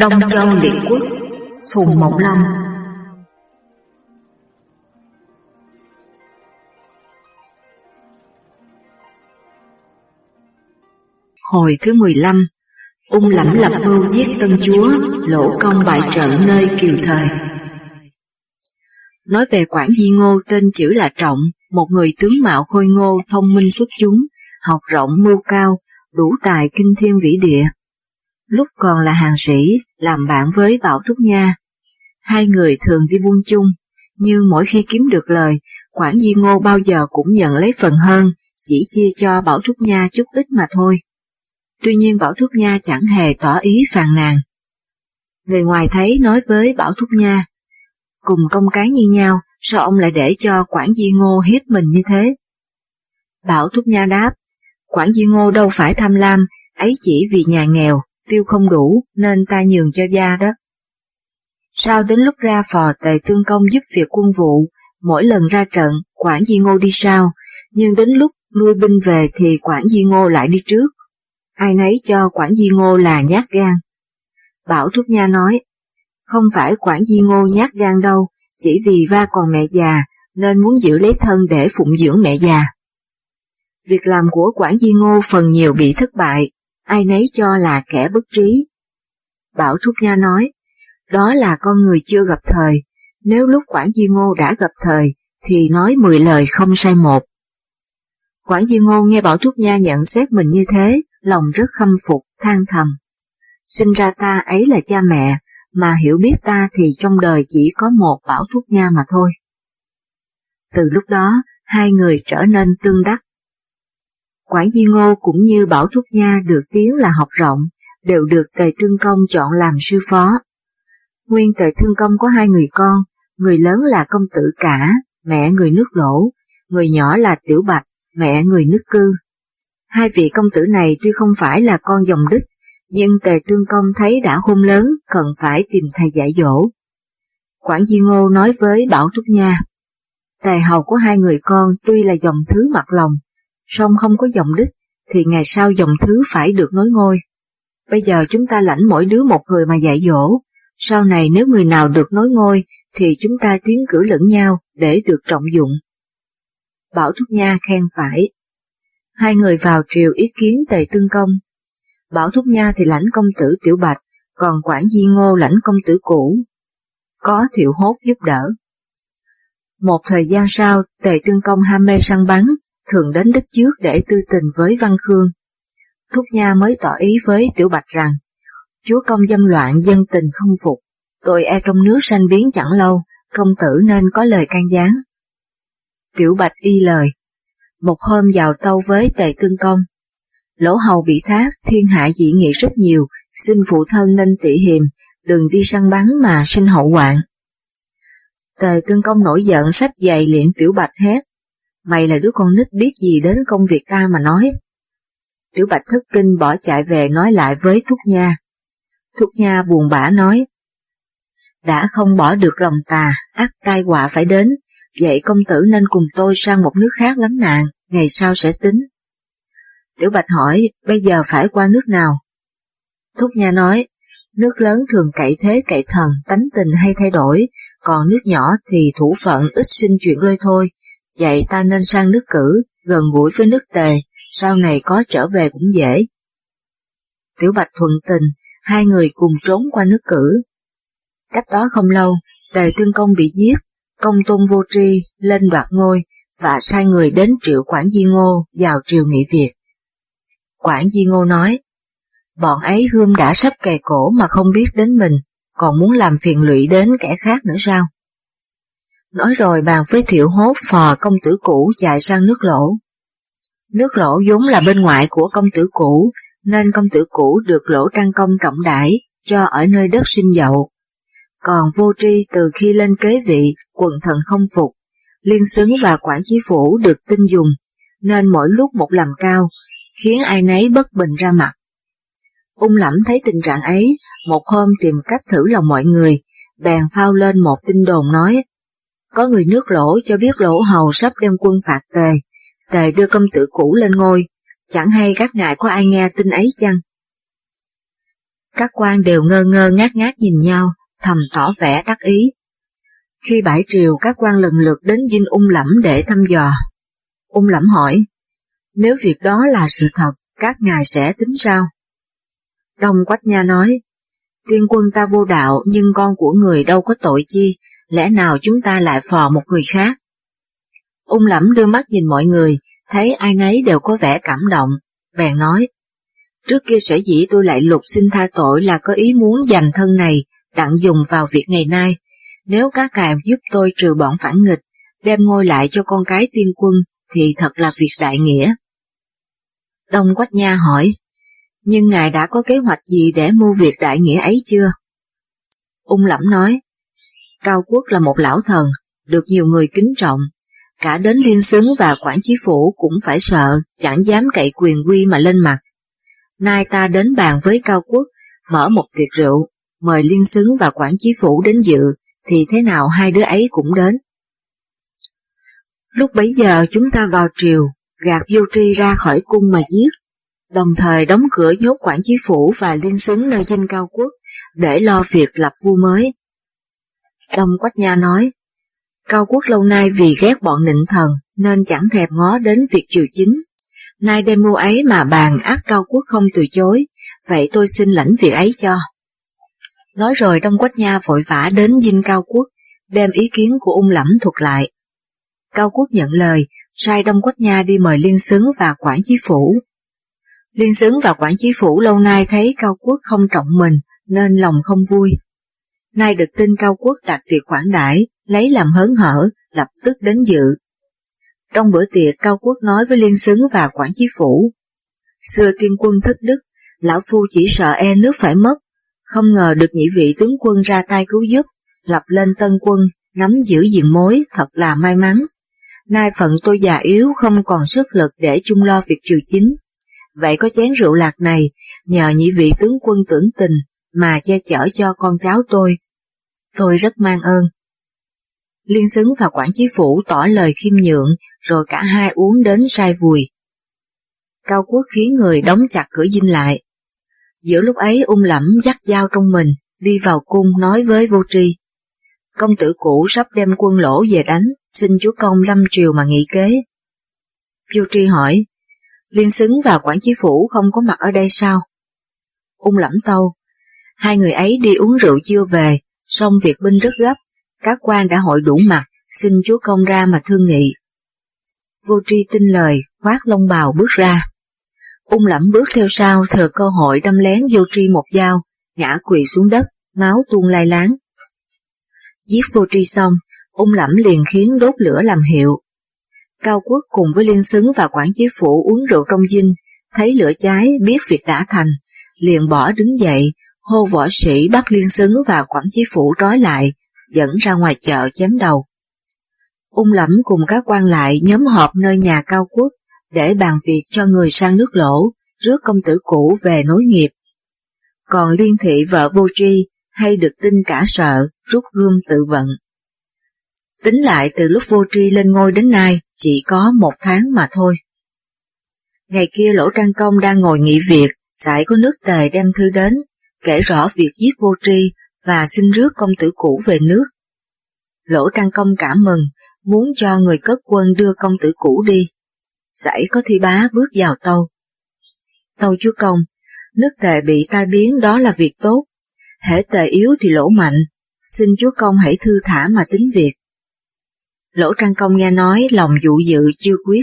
Đông Châu Liệt Quốc Phùng Mộng Long Hồi thứ 15 Ung lẫm lập mưu giết tân chúa Lỗ công bại trận nơi kiều thời. Nói về quản di ngô tên chữ là Trọng Một người tướng mạo khôi ngô thông minh xuất chúng Học rộng mưu cao Đủ tài kinh thiên vĩ địa. Lúc còn là hàng sĩ, làm bạn với Bảo Trúc Nha. Hai người thường đi buôn chung, nhưng mỗi khi kiếm được lời, Quản Di Ngô bao giờ cũng nhận lấy phần hơn, chỉ chia cho Bảo Trúc Nha chút ít mà thôi. Tuy nhiên Bảo Trúc Nha chẳng hề tỏ ý phàn nàn. Người ngoài thấy nói với Bảo Trúc Nha, cùng công cái như nhau, sao ông lại để cho Quản Di Ngô hiếp mình như thế? Bảo Thúc Nha đáp, Quản Di Ngô đâu phải tham lam, ấy chỉ vì nhà nghèo, tiêu không đủ nên ta nhường cho gia đó. Sau đến lúc ra phò tề tương công giúp việc quân vụ, mỗi lần ra trận, Quản Di Ngô đi sau, nhưng đến lúc nuôi binh về thì Quản Di Ngô lại đi trước. Ai nấy cho Quản Di Ngô là nhát gan. Bảo Thúc Nha nói, không phải Quản Di Ngô nhát gan đâu, chỉ vì va còn mẹ già, nên muốn giữ lấy thân để phụng dưỡng mẹ già. Việc làm của Quản Di Ngô phần nhiều bị thất bại, ai nấy cho là kẻ bất trí. Bảo Thúc Nha nói, đó là con người chưa gặp thời, nếu lúc Quảng Di Ngô đã gặp thời, thì nói mười lời không sai một. Quảng Di Ngô nghe Bảo Thúc Nha nhận xét mình như thế, lòng rất khâm phục, than thầm. Sinh ra ta ấy là cha mẹ, mà hiểu biết ta thì trong đời chỉ có một Bảo Thúc Nha mà thôi. Từ lúc đó, hai người trở nên tương đắc. Quản Di Ngô cũng như Bảo Thúc Nha được tiếng là học rộng, đều được Tề Trương Công chọn làm sư phó. Nguyên Tề Thương Công có hai người con, người lớn là công tử cả, mẹ người nước lỗ, người nhỏ là Tiểu Bạch, mẹ người nước cư. Hai vị công tử này tuy không phải là con dòng đích, nhưng Tề Tương Công thấy đã khôn lớn, cần phải tìm thầy dạy dỗ. Quản Di Ngô nói với Bảo Thúc Nha, Tề hầu có hai người con tuy là dòng thứ mặt lòng, song không có dòng đích, thì ngày sau dòng thứ phải được nối ngôi. Bây giờ chúng ta lãnh mỗi đứa một người mà dạy dỗ, sau này nếu người nào được nối ngôi, thì chúng ta tiến cử lẫn nhau để được trọng dụng. Bảo Thúc Nha khen phải. Hai người vào triều ý kiến tề tương công. Bảo Thúc Nha thì lãnh công tử Tiểu Bạch, còn Quản Di Ngô lãnh công tử cũ. Có thiệu hốt giúp đỡ. Một thời gian sau, tề tương công ham mê săn bắn, thường đến đất trước để tư tình với Văn Khương. Thúc Nha mới tỏ ý với Tiểu Bạch rằng, chúa công dâm loạn dân tình không phục, tôi e trong nước sanh biến chẳng lâu, công tử nên có lời can gián. Tiểu Bạch y lời, một hôm vào tâu với tề cưng công, lỗ hầu bị thác, thiên hạ dị nghị rất nhiều, xin phụ thân nên tị hiềm, đừng đi săn bắn mà sinh hậu hoạn. Tề cưng công nổi giận sách giày liện tiểu bạch hét, mày là đứa con nít biết gì đến công việc ta mà nói. Tiểu Bạch thất kinh bỏ chạy về nói lại với Thúc Nha. Thúc Nha buồn bã nói, đã không bỏ được lòng tà, ác tai họa phải đến, vậy công tử nên cùng tôi sang một nước khác lánh nạn, ngày sau sẽ tính. Tiểu Bạch hỏi, bây giờ phải qua nước nào? Thúc Nha nói, nước lớn thường cậy thế cậy thần, tánh tình hay thay đổi, còn nước nhỏ thì thủ phận ít sinh chuyện lôi thôi, vậy ta nên sang nước cử, gần gũi với nước tề, sau này có trở về cũng dễ. Tiểu Bạch thuận tình, hai người cùng trốn qua nước cử. Cách đó không lâu, tề tương công bị giết, công tôn vô tri lên đoạt ngôi và sai người đến triệu quản Di Ngô vào triều nghị việc. Quản Di Ngô nói, bọn ấy gươm đã sắp kề cổ mà không biết đến mình, còn muốn làm phiền lụy đến kẻ khác nữa sao? Nói rồi bàn với thiệu hốt phò công tử cũ chạy sang nước lỗ. Nước lỗ vốn là bên ngoại của công tử cũ, nên công tử cũ được lỗ trang công trọng đãi cho ở nơi đất sinh dậu. Còn vô tri từ khi lên kế vị, quần thần không phục, liên xứng và quản chí phủ được tin dùng, nên mỗi lúc một làm cao, khiến ai nấy bất bình ra mặt. Ung lẫm thấy tình trạng ấy, một hôm tìm cách thử lòng mọi người, bèn phao lên một tin đồn nói có người nước lỗ cho biết lỗ hầu sắp đem quân phạt tề, tề đưa công tử cũ lên ngôi, chẳng hay các ngài có ai nghe tin ấy chăng? Các quan đều ngơ ngơ ngác ngác nhìn nhau, thầm tỏ vẻ đắc ý. Khi bãi triều các quan lần lượt đến dinh ung lẫm để thăm dò. Ung lẫm hỏi, nếu việc đó là sự thật, các ngài sẽ tính sao? Đông Quách Nha nói, tiên quân ta vô đạo nhưng con của người đâu có tội chi, lẽ nào chúng ta lại phò một người khác? Ung lẫm đưa mắt nhìn mọi người, thấy ai nấy đều có vẻ cảm động, bèn nói, trước kia sở dĩ tôi lại lục xin tha tội là có ý muốn dành thân này, đặng dùng vào việc ngày nay, nếu các cài giúp tôi trừ bọn phản nghịch, đem ngôi lại cho con cái tiên quân, thì thật là việc đại nghĩa. Đông Quách Nha hỏi, nhưng ngài đã có kế hoạch gì để mưu việc đại nghĩa ấy chưa? Ung Lẫm nói, Cao Quốc là một lão thần, được nhiều người kính trọng, cả đến liên xứng và quản chí phủ cũng phải sợ, chẳng dám cậy quyền quy mà lên mặt. Nay ta đến bàn với Cao Quốc, mở một tiệc rượu, mời liên xứng và quản chí phủ đến dự, thì thế nào hai đứa ấy cũng đến. Lúc bấy giờ chúng ta vào triều, gạt vô tri ra khỏi cung mà giết, đồng thời đóng cửa nhốt quản chí phủ và liên xứng nơi dinh cao quốc để lo việc lập vua mới. Đông Quách Nha nói, Cao quốc lâu nay vì ghét bọn nịnh thần nên chẳng thèm ngó đến việc triều chính. Nay đem mua ấy mà bàn ác cao quốc không từ chối, vậy tôi xin lãnh việc ấy cho. Nói rồi Đông Quách Nha vội vã đến dinh Cao Quốc, đem ý kiến của ung lẫm thuật lại. Cao Quốc nhận lời, sai Đông Quách Nha đi mời Liên Xứng và Quản Chí Phủ. Liên Xứng và Quản Chí Phủ lâu nay thấy Cao Quốc không trọng mình, nên lòng không vui. Nay được tin Cao Quốc đặt tiệc khoản đãi, lấy làm hớn hở, lập tức đến dự. Trong bữa tiệc Cao Quốc nói với Liên Xứng và Quản Chí Phủ, Xưa tiên quân thất đức, lão phu chỉ sợ e nước phải mất, không ngờ được nhị vị tướng quân ra tay cứu giúp, lập lên tân quân, nắm giữ diện mối, thật là may mắn. Nay phận tôi già yếu không còn sức lực để chung lo việc triều chính. Vậy có chén rượu lạc này, nhờ nhị vị tướng quân tưởng tình mà che chở cho con cháu tôi. Tôi rất mang ơn. Liên xứng và quản chí phủ tỏ lời khiêm nhượng, rồi cả hai uống đến say vùi. Cao quốc khiến người đóng chặt cửa dinh lại, Giữa lúc ấy ung lẫm dắt dao trong mình, đi vào cung nói với vô tri. Công tử cũ sắp đem quân lỗ về đánh, xin chúa công lâm triều mà nghị kế. Vô tri hỏi, liên xứng và quản chí phủ không có mặt ở đây sao? Ung lẫm tâu, hai người ấy đi uống rượu chưa về, xong việc binh rất gấp, các quan đã hội đủ mặt, xin chúa công ra mà thương nghị. Vô tri tin lời, khoác lông bào bước ra. Ung lẩm bước theo sau thừa cơ hội đâm lén vô tri một dao, ngã quỳ xuống đất, máu tuôn lai láng. Giết vô tri xong, ung lẩm liền khiến đốt lửa làm hiệu. Cao quốc cùng với liên xứng và quản chế phủ uống rượu trong dinh, thấy lửa cháy biết việc đã thành, liền bỏ đứng dậy, hô võ sĩ bắt liên xứng và quản chí phủ trói lại, dẫn ra ngoài chợ chém đầu. Ung lẩm cùng các quan lại nhóm họp nơi nhà cao quốc, để bàn việc cho người sang nước lỗ, rước công tử cũ về nối nghiệp. Còn liên thị vợ vô tri hay được tin cả sợ, rút gươm tự vận. Tính lại từ lúc vô tri lên ngôi đến nay chỉ có một tháng mà thôi. Ngày kia Lỗ Trang Công đang ngồi nghỉ việc, sải có nước tề đem thư đến, kể rõ việc giết vô tri và xin rước công tử cũ về nước. Lỗ Trang Công cảm mừng, muốn cho người cất quân đưa công tử cũ đi dãy có thi bá bước vào tâu. Tâu chúa công, nước tề bị tai biến đó là việc tốt, hễ tề yếu thì lỗ mạnh, xin chúa công hãy thư thả mà tính việc. Lỗ Trang Công nghe nói lòng dụ dự chưa quyết.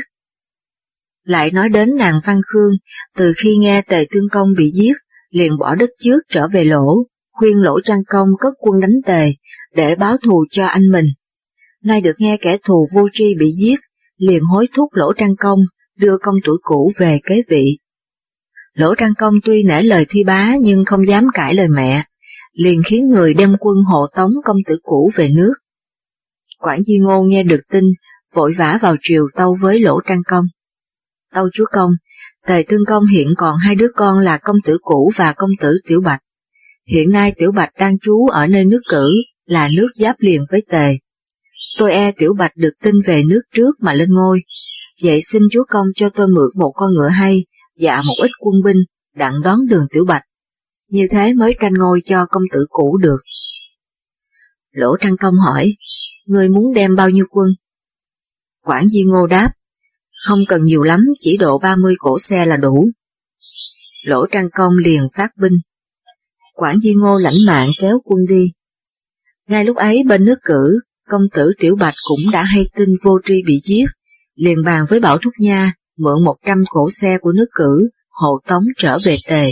Lại nói đến nàng Văn Khương, từ khi nghe tề tương công bị giết, liền bỏ đất trước trở về lỗ, khuyên lỗ Trang Công cất quân đánh tề, để báo thù cho anh mình. Nay được nghe kẻ thù vô tri bị giết, liền hối thúc Lỗ Trang Công đưa công tuổi cũ về kế vị. Lỗ Trang Công tuy nể lời thi bá nhưng không dám cãi lời mẹ, liền khiến người đem quân hộ tống công tử cũ về nước. Quản Di Ngô nghe được tin, vội vã vào triều tâu với Lỗ Trang Công. Tâu chúa công, Tề Tương Công hiện còn hai đứa con là công tử cũ và công tử Tiểu Bạch. Hiện nay Tiểu Bạch đang trú ở nơi nước cử, là nước giáp liền với Tề. Tôi e Tiểu Bạch được tin về nước trước mà lên ngôi, vậy xin chúa công cho tôi mượn một con ngựa hay dạ một ít quân binh đặng đón đường Tiểu Bạch. như thế mới tranh ngôi cho công tử cũ được. Lỗ Trăng Công hỏi, người muốn đem bao nhiêu quân? Quản Di Ngô đáp, không cần nhiều lắm, chỉ độ 30 cổ xe là đủ. Lỗ trang Công liền phát binh. Quản Di Ngô lãnh mạng kéo quân đi. Ngay lúc ấy bên nước cử, công tử Tiểu Bạch cũng đã hay tin vô tri bị giết, liền bàn với Bảo Thúc Nha mượn 100 cổ xe của nước cử, hộ tống trở về tề.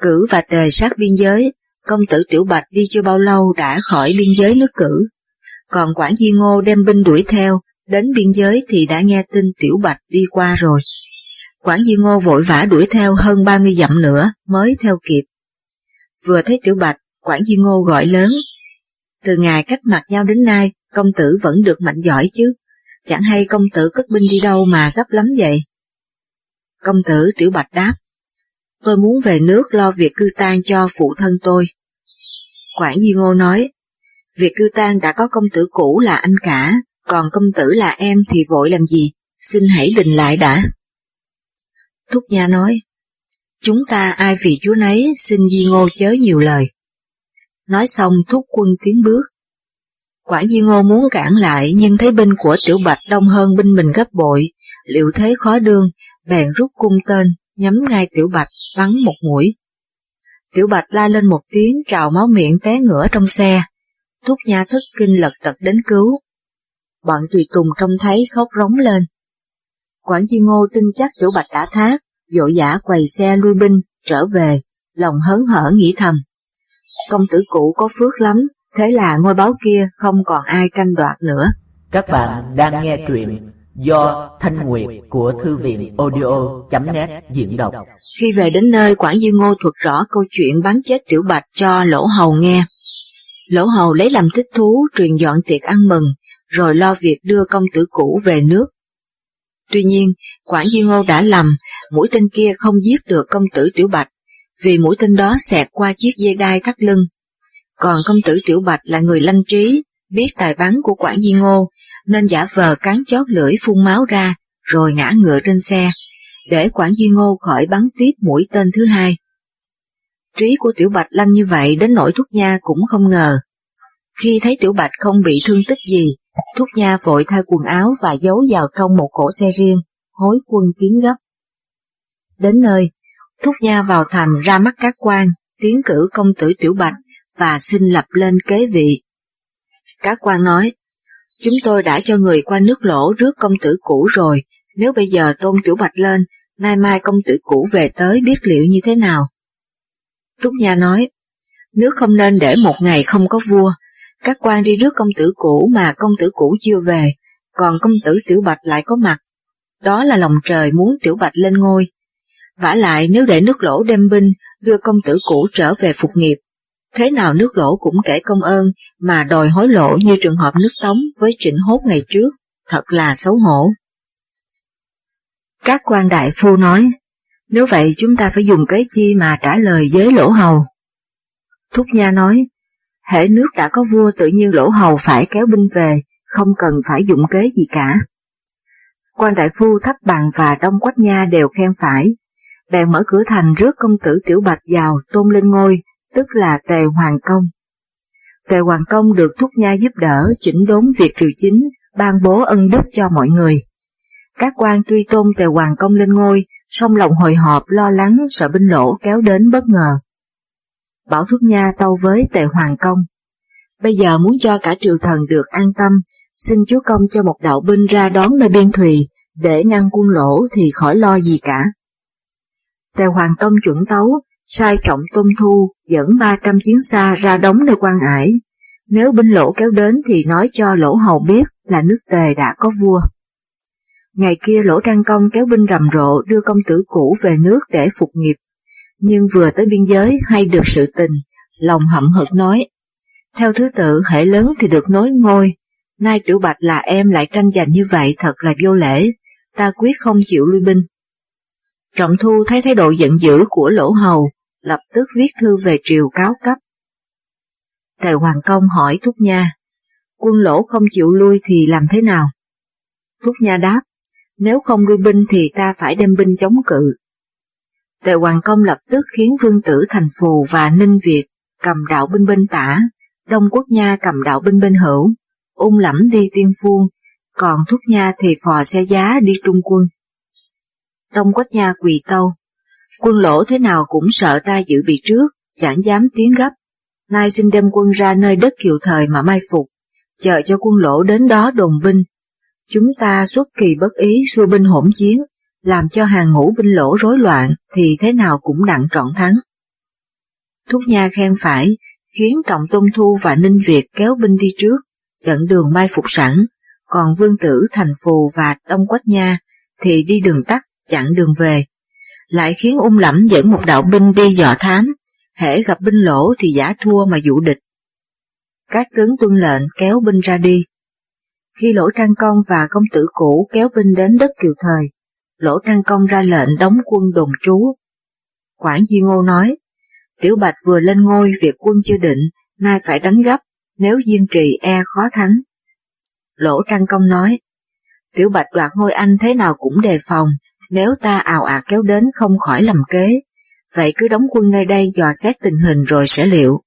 Cử và tề sát biên giới, công tử Tiểu Bạch đi chưa bao lâu đã khỏi biên giới nước cử. Còn Quản Di Ngô đem binh đuổi theo, đến biên giới thì đã nghe tin Tiểu Bạch đi qua rồi. Quản Di Ngô vội vã đuổi theo hơn 30 dặm nữa mới theo kịp. Vừa thấy Tiểu Bạch, Quản Di Ngô gọi lớn. Từ ngày cách mặt nhau đến nay, công tử vẫn được mạnh giỏi chứ. Chẳng hay công tử cất binh đi đâu mà gấp lắm vậy? Công tử Tiểu Bạch đáp. Tôi muốn về nước lo việc cư tang cho phụ thân tôi. Quản Di Ngô nói, việc cư tang đã có công tử cũ là anh cả, còn công tử là em thì vội làm gì, xin hãy đình lại đã. Thúc Nha nói, chúng ta ai vì chúa nấy xin Di Ngô chớ nhiều lời. Nói xong thúc quân tiến bước. Quản Di Ngô muốn cản lại nhưng thấy binh của Tiểu Bạch đông hơn binh mình gấp bội, liệu thế khó đương, bèn rút cung tên, nhắm ngay Tiểu Bạch, bắn một mũi. Tiểu Bạch la lên một tiếng trào máu miệng té ngửa trong xe. Thúc Nha thức kinh lật tật đến cứu. Bọn tùy tùng trông thấy khóc rống lên. Quản Di Ngô tin chắc Tiểu Bạch đã thác, vội vã quầy xe lui binh, trở về, lòng hớn hở nghĩ thầm. Công tử cũ có phước lắm, thế là ngôi báo kia không còn ai tranh đoạt nữa. Các bạn đang nghe truyện do Thanh Nguyệt của Thư viện audio.net diễn đọc. Khi về đến nơi, Quản Dương Ngô thuật rõ câu chuyện bắn chết Tiểu Bạch cho Lỗ Hầu nghe. Lỗ Hầu lấy làm thích thú truyền dọn tiệc ăn mừng, rồi lo việc đưa công tử cũ về nước. Tuy nhiên, Quản duy Ngô đã lầm, mũi tên kia không giết được công tử Tiểu Bạch, vì mũi tên đó xẹt qua chiếc dây đai thắt lưng. Còn công tử Tiểu Bạch là người lanh trí, biết tài bắn của Quản duy Ngô, nên giả vờ cắn chót lưỡi phun máu ra, rồi ngã ngựa trên xe, để Quản duy Ngô khỏi bắn tiếp mũi tên thứ hai. Trí của Tiểu Bạch lanh như vậy đến nỗi thuốc Nha cũng không ngờ. Khi thấy Tiểu Bạch không bị thương tích gì, Thúc Nha vội thay quần áo và giấu vào trong một cổ xe riêng, hối quân tiến gấp. Đến nơi, Thúc Nha vào thành ra mắt các quan, tiến cử công tử Tiểu Bạch và xin lập lên kế vị. Các quan nói, chúng tôi đã cho người qua nước lỗ rước công tử cũ rồi, nếu bây giờ tôn Tiểu Bạch lên, nay mai công tử cũ về tới biết liệu như thế nào. Thúc Nha nói, nước không nên để một ngày không có vua, các quan đi rước công tử cũ mà công tử cũ chưa về, còn công tử Tiểu Bạch lại có mặt. Đó là lòng trời muốn Tiểu Bạch lên ngôi. vả lại nếu để nước lỗ đem binh đưa công tử cũ trở về phục nghiệp, thế nào nước lỗ cũng kể công ơn mà đòi hối lộ như trường hợp nước Tống với trịnh hốt ngày trước, thật là xấu hổ. Các quan đại phu nói, nếu vậy chúng ta phải dùng cái chi mà trả lời với lỗ hầu. Thúc Nha nói, hệ nước đã có vua tự nhiên lỗ hầu phải kéo binh về, không cần phải dụng kế gì cả. Quan đại phu thấp bằng và đông quách nha đều khen phải, bèn mở cửa thành rước công tử tiểu bạch vào tôn lên ngôi, tức là tề hoàng công. Tề hoàng công được thúc nha giúp đỡ chỉnh đốn việc triều chính, ban bố ân đức cho mọi người. Các quan tuy tôn tề hoàng công lên ngôi, song lòng hồi hộp lo lắng sợ binh lỗ kéo đến bất ngờ. Bảo thuốc Nha tâu với tề hoàng công. Bây giờ muốn cho cả triều thần được an tâm, xin chúa công cho một đạo binh ra đón nơi biên thùy, để ngăn quân lỗ thì khỏi lo gì cả. Tề hoàng công chuẩn tấu, sai trọng tôn thu dẫn 300 chiến xa ra đóng nơi quan ải. Nếu binh lỗ kéo đến thì nói cho lỗ hầu biết là nước tề đã có vua. Ngày kia Lỗ Trang Công kéo binh rầm rộ đưa công tử cũ về nước để phục nghiệp, nhưng vừa tới biên giới hay được sự tình, lòng hậm hực nói, theo thứ tự hệ lớn thì được nối ngôi, nay tiểu bạch là em lại tranh giành như vậy thật là vô lễ, ta quyết không chịu lui binh. Trọng Thu thấy thái độ giận dữ của Lỗ Hầu, lập tức viết thư về triều cáo cấp. Tề Hoàng Công hỏi Thúc Nha, quân lỗ không chịu lui thì làm thế nào? Thúc Nha đáp, nếu không lui binh thì ta phải đem binh chống cự. Tề Hoàng Công lập tức khiến Vương Tử Thành Phù và Ninh Việt cầm đạo binh bên tả, Đông Quốc Nha cầm đạo binh bên hữu, ung lẫm đi tiên phuông, còn Thúc Nha thì phò xe giá đi trung quân. Đông Quốc Nha quỳ tâu, quân lỗ thế nào cũng sợ ta dự bị trước, chẳng dám tiến gấp. Nay xin đem quân ra nơi đất kiều thời mà mai phục, chờ cho quân lỗ đến đó đồn binh. Chúng ta xuất kỳ bất ý xua binh hỗn chiến, làm cho hàng ngũ binh lỗ rối loạn thì thế nào cũng đặng trọn thắng. Thúc Nha khen phải, khiến Trọng Tôn Thu và Ninh Việt kéo binh đi trước, chặn đường mai phục sẵn, còn Vương Tử, Thành Phù và Đông Quách Nha thì đi đường tắt, chặn đường về. Lại khiến ung lẫm dẫn một đạo binh đi dò thám, hễ gặp binh lỗ thì giả thua mà dụ địch. Các tướng tuân lệnh kéo binh ra đi. Khi Lỗ Trang Công và công tử cũ kéo binh đến đất Kiều Thời, Lỗ Trang Công ra lệnh đóng quân đồn trú. Quảng Di Ngô nói, Tiểu Bạch vừa lên ngôi việc quân chưa định, nay phải đánh gấp, nếu diên trì e khó thắng. Lỗ Trang Công nói, Tiểu Bạch đoạt ngôi anh thế nào cũng đề phòng, nếu ta ào ạt kéo đến không khỏi lầm kế, vậy cứ đóng quân nơi đây dò xét tình hình rồi sẽ liệu.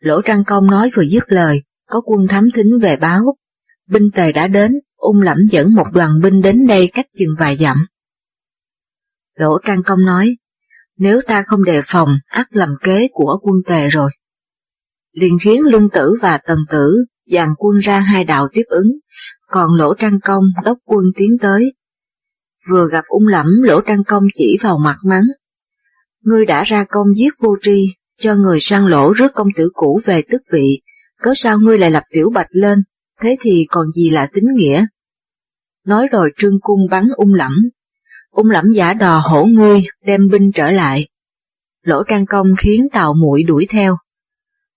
Lỗ Trang Công nói vừa dứt lời, có quân thám thính về báo, binh tề đã đến, ung lẫm dẫn một đoàn binh đến đây cách chừng vài dặm. Lỗ Trang Công nói, nếu ta không đề phòng, ắt làm kế của quân tề rồi. Liền khiến Lương Tử và Tần Tử dàn quân ra hai đạo tiếp ứng, còn Lỗ Trang Công đốc quân tiến tới. Vừa gặp ung lẫm Lỗ Trang Công chỉ vào mặt mắng. Ngươi đã ra công giết vô tri, cho người sang lỗ rước công tử cũ về tước vị, cớ sao ngươi lại lập tiểu bạch lên, thế thì còn gì là tính nghĩa. Nói rồi trương cung bắn ung lẫm, ung lẫm giả đò hổ ngươi đem binh trở lại. Lỗ trang công khiến tàu muội đuổi theo.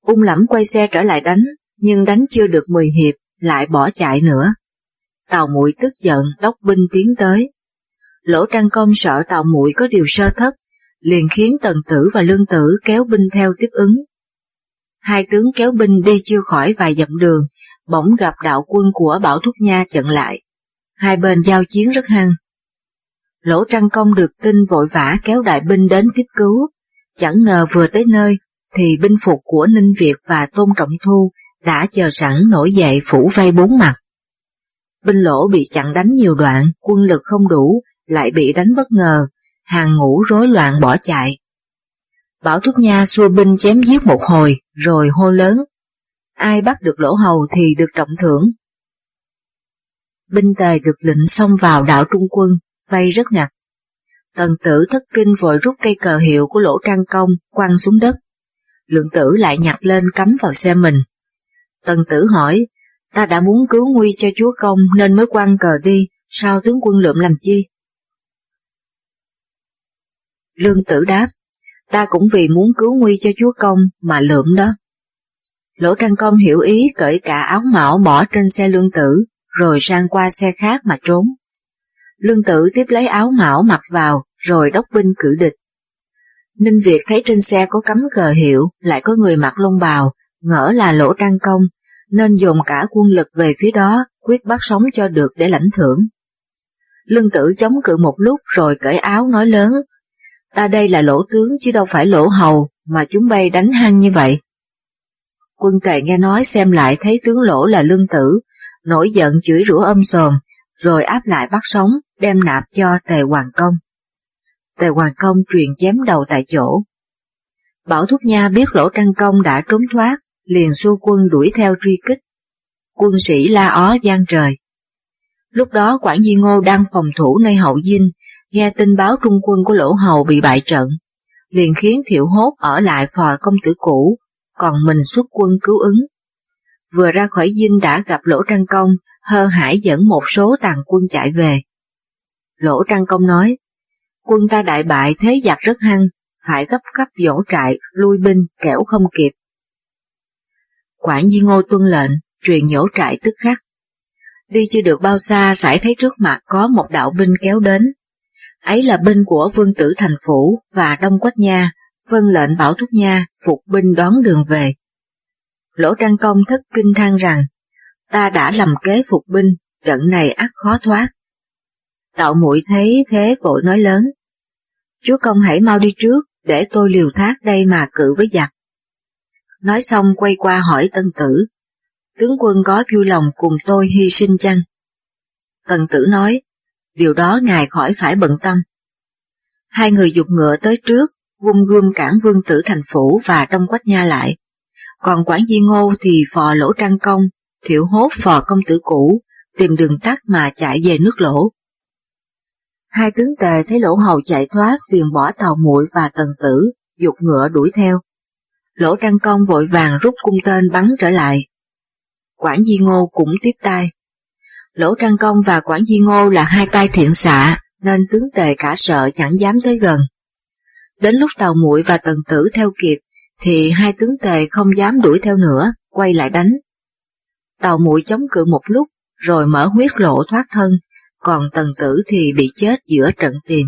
Ung lẫm quay xe trở lại đánh, nhưng đánh chưa được 10 hiệp, lại bỏ chạy nữa. Tàu muội tức giận đốc binh tiến tới. Lỗ trang công sợ tàu muội có điều sơ thất, liền khiến tần tử và lương tử kéo binh theo tiếp ứng. Hai tướng kéo binh đi chưa khỏi vài dặm đường, bỗng gặp đạo quân của Bảo Thúc Nha chặn lại. Hai bên giao chiến rất hăng. Lỗ Trăng Công được tin vội vã kéo đại binh đến tiếp cứu, chẳng ngờ vừa tới nơi, thì binh phục của Ninh Việt và Tôn Trọng Thu đã chờ sẵn nổi dậy phủ vây bốn mặt. Binh lỗ bị chặn đánh nhiều đoạn, quân lực không đủ, lại bị đánh bất ngờ, hàng ngũ rối loạn bỏ chạy. Bảo Thúc Nha xua binh chém giết một hồi, rồi hô lớn. Ai bắt được lỗ hầu thì được trọng thưởng. Binh tề được lệnh xông vào đảo Trung Quân, vây rất ngặt. Tần tử thất kinh vội rút cây cờ hiệu của lỗ trang công quăng xuống đất. Lượng tử lại nhặt lên cắm vào xe mình. Tần tử hỏi, ta đã muốn cứu nguy cho chúa công nên mới quăng cờ đi, sao tướng quân lượm làm chi? Lương tử đáp, ta cũng vì muốn cứu nguy cho chúa công mà lượm đó. Lỗ Trang Công hiểu ý cởi cả áo mão bỏ trên xe lương tử, rồi sang qua xe khác mà trốn. Lương tử tiếp lấy áo mão mặc vào, rồi đốc binh cử địch. Ninh Việt thấy trên xe có cấm cờ hiệu, lại có người mặc lông bào, ngỡ là Lỗ Trang Công, nên dồn cả quân lực về phía đó, quyết bắt sống cho được để lãnh thưởng. Lương tử chống cự một lúc rồi cởi áo nói lớn, ta đây là lỗ tướng chứ đâu phải lỗ hầu mà chúng bay đánh hăng như vậy. Quân tề nghe nói xem lại thấy tướng lỗ là lương tử, nổi giận chửi rủa âm sồn rồi áp lại bắt sống, đem nạp cho tề hoàng công. Tề hoàng công truyền chém đầu tại chỗ. Bảo Thúc Nha biết lỗ trăng công đã trốn thoát, liền xua quân đuổi theo truy kích. Quân sĩ la ó gian trời. Lúc đó Quảng Di Ngô đang phòng thủ nơi hậu dinh, nghe tin báo trung quân của Lỗ Hầu bị bại trận, liền khiến Thiệu Hốt ở lại phò công tử cũ, còn mình xuất quân cứu ứng. Vừa ra khỏi dinh đã gặp Lỗ Trăng Công, hơ hải dẫn một số tàn quân chạy về. Lỗ Trăng Công nói, quân ta đại bại thế giặc rất hăng, phải gấp gấp dỗ trại, lui binh, kẻo không kịp. Quản Di Ngô tuân lệnh, truyền nhổ trại tức khắc. Đi chưa được bao xa, sải thấy trước mặt có một đạo binh kéo đến, ấy là binh của vương tử thành phủ và đông quách nha, vân lệnh bảo thúc nha phục binh đón đường về. Lỗ Trang Công thất kinh than rằng, ta đã lầm kế phục binh, trận này ắt khó thoát. Tạo muội thấy thế vội nói lớn, chúa công hãy mau đi trước, để tôi liều thác đây mà cự với giặc. Nói xong quay qua hỏi tân tử, tướng quân có vui lòng cùng tôi hy sinh chăng? Tần tử nói, điều đó ngài khỏi phải bận tâm. Hai người dục ngựa tới trước, vung gươm cản vương tử thành phủ và đông quách nha lại. Còn quản di ngô thì phò lỗ trang công, thiểu hốt phò công tử cũ, tìm đường tắt mà chạy về nước lỗ. Hai tướng tề thấy lỗ hầu chạy thoát liền bỏ tàu muội và tần tử, dục ngựa đuổi theo. Lỗ trang công vội vàng rút cung tên bắn trở lại. Quản Di Ngô cũng tiếp tay. Lỗ trang công và Quản Di Ngô là hai tay thiện xạ, nên tướng tề cả sợ chẳng dám tới gần. Đến lúc tàu muội và tần tử theo kịp, thì hai tướng tề không dám đuổi theo nữa, quay lại đánh. Tàu muội chống cự một lúc, rồi mở huyết lộ thoát thân, còn tần tử thì bị chết giữa trận tiền.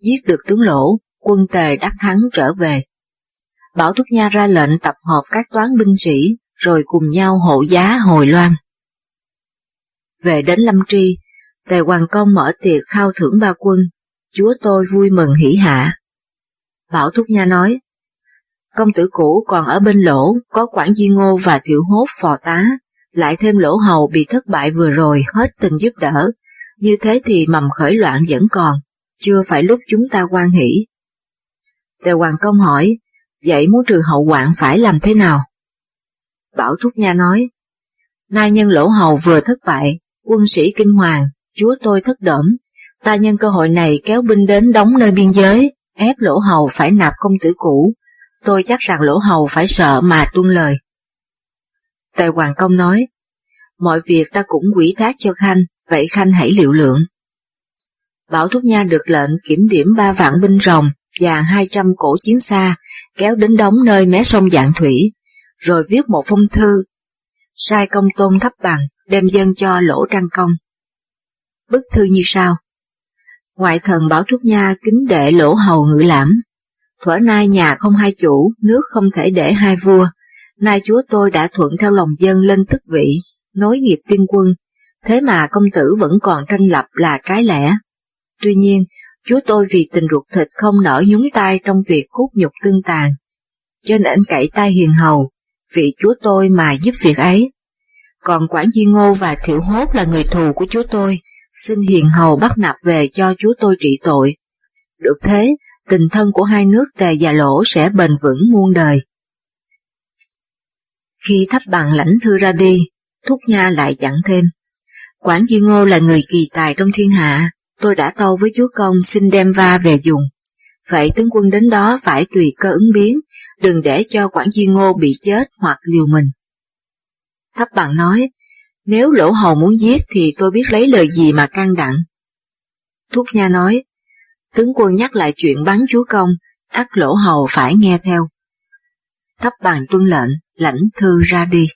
Giết được tướng lỗ, quân tề đắc thắng trở về. Bảo Thúc Nha ra lệnh tập hợp các toán binh sĩ, rồi cùng nhau hộ giá hồi loan. Về đến Lâm Tri, Tề Hoàng Công mở tiệc khao thưởng ba quân, chúa tôi vui mừng hỷ hạ. Bảo Thúc Nha nói, công tử cũ còn ở bên lỗ, có quản di ngô và thiệu hốt phò tá, lại thêm lỗ hầu bị thất bại vừa rồi hết tình giúp đỡ, như thế thì mầm khởi loạn vẫn còn, chưa phải lúc chúng ta quan hỷ. Tề Hoàng Công hỏi, vậy muốn trừ hậu hoạn phải làm thế nào? Bảo Thúc Nha nói, nay nhân lỗ hầu vừa thất bại, quân sĩ kinh hoàng, chúa tôi thất đổm, ta nhân cơ hội này kéo binh đến đóng nơi biên giới, ép lỗ hầu phải nạp công tử cũ, tôi chắc rằng lỗ hầu phải sợ mà tuân lời. Tề Hoàng Công nói, mọi việc ta cũng quỷ thác cho Khanh, vậy Khanh hãy liệu lượng. Bảo Thúc Nha được lệnh kiểm điểm ba vạn binh rồng và hai trăm cổ chiến xa kéo đến đóng nơi mé sông Dạng Thủy, rồi viết một phong thư, sai công tôn thấp bằng đem dân cho lỗ trang công. Bức thư như sau. Ngoại thần Bảo Trúc Nha kính đệ lỗ hầu ngự lãm. Thuở nay nhà không hai chủ, nước không thể để hai vua, nay chúa tôi đã thuận theo lòng dân lên tức vị, nối nghiệp tiên quân, thế mà công tử vẫn còn tranh lập là trái lẽ. Tuy nhiên, chúa tôi vì tình ruột thịt không nở nhúng tay trong việc cốt nhục tương tàn, cho nên cậy tay hiền hầu, vì chúa tôi mà giúp việc ấy. Còn Quản Di Ngô và Thiệu Hốt là người thù của chúa tôi, xin hiền hầu bắt nạp về cho chúa tôi trị tội. Được thế, tình thân của hai nước tề và lỗ sẽ bền vững muôn đời. Khi thắp bằng lãnh thư ra đi, Thúc Nha lại dặn thêm. Quản Di Ngô là người kỳ tài trong thiên hạ, tôi đã tâu với chúa công xin đem va về dùng. Vậy tướng quân đến đó phải tùy cơ ứng biến, đừng để cho Quản Di Ngô bị chết hoặc liều mình. Thấp bằng nói, nếu lỗ hầu muốn giết thì tôi biết lấy lời gì mà căng đặng. Thúc Nha nói, tướng quân nhắc lại chuyện bắn chúa công, ắt lỗ hầu phải nghe theo. thấp bàn tuân lệnh, lãnh thư ra đi.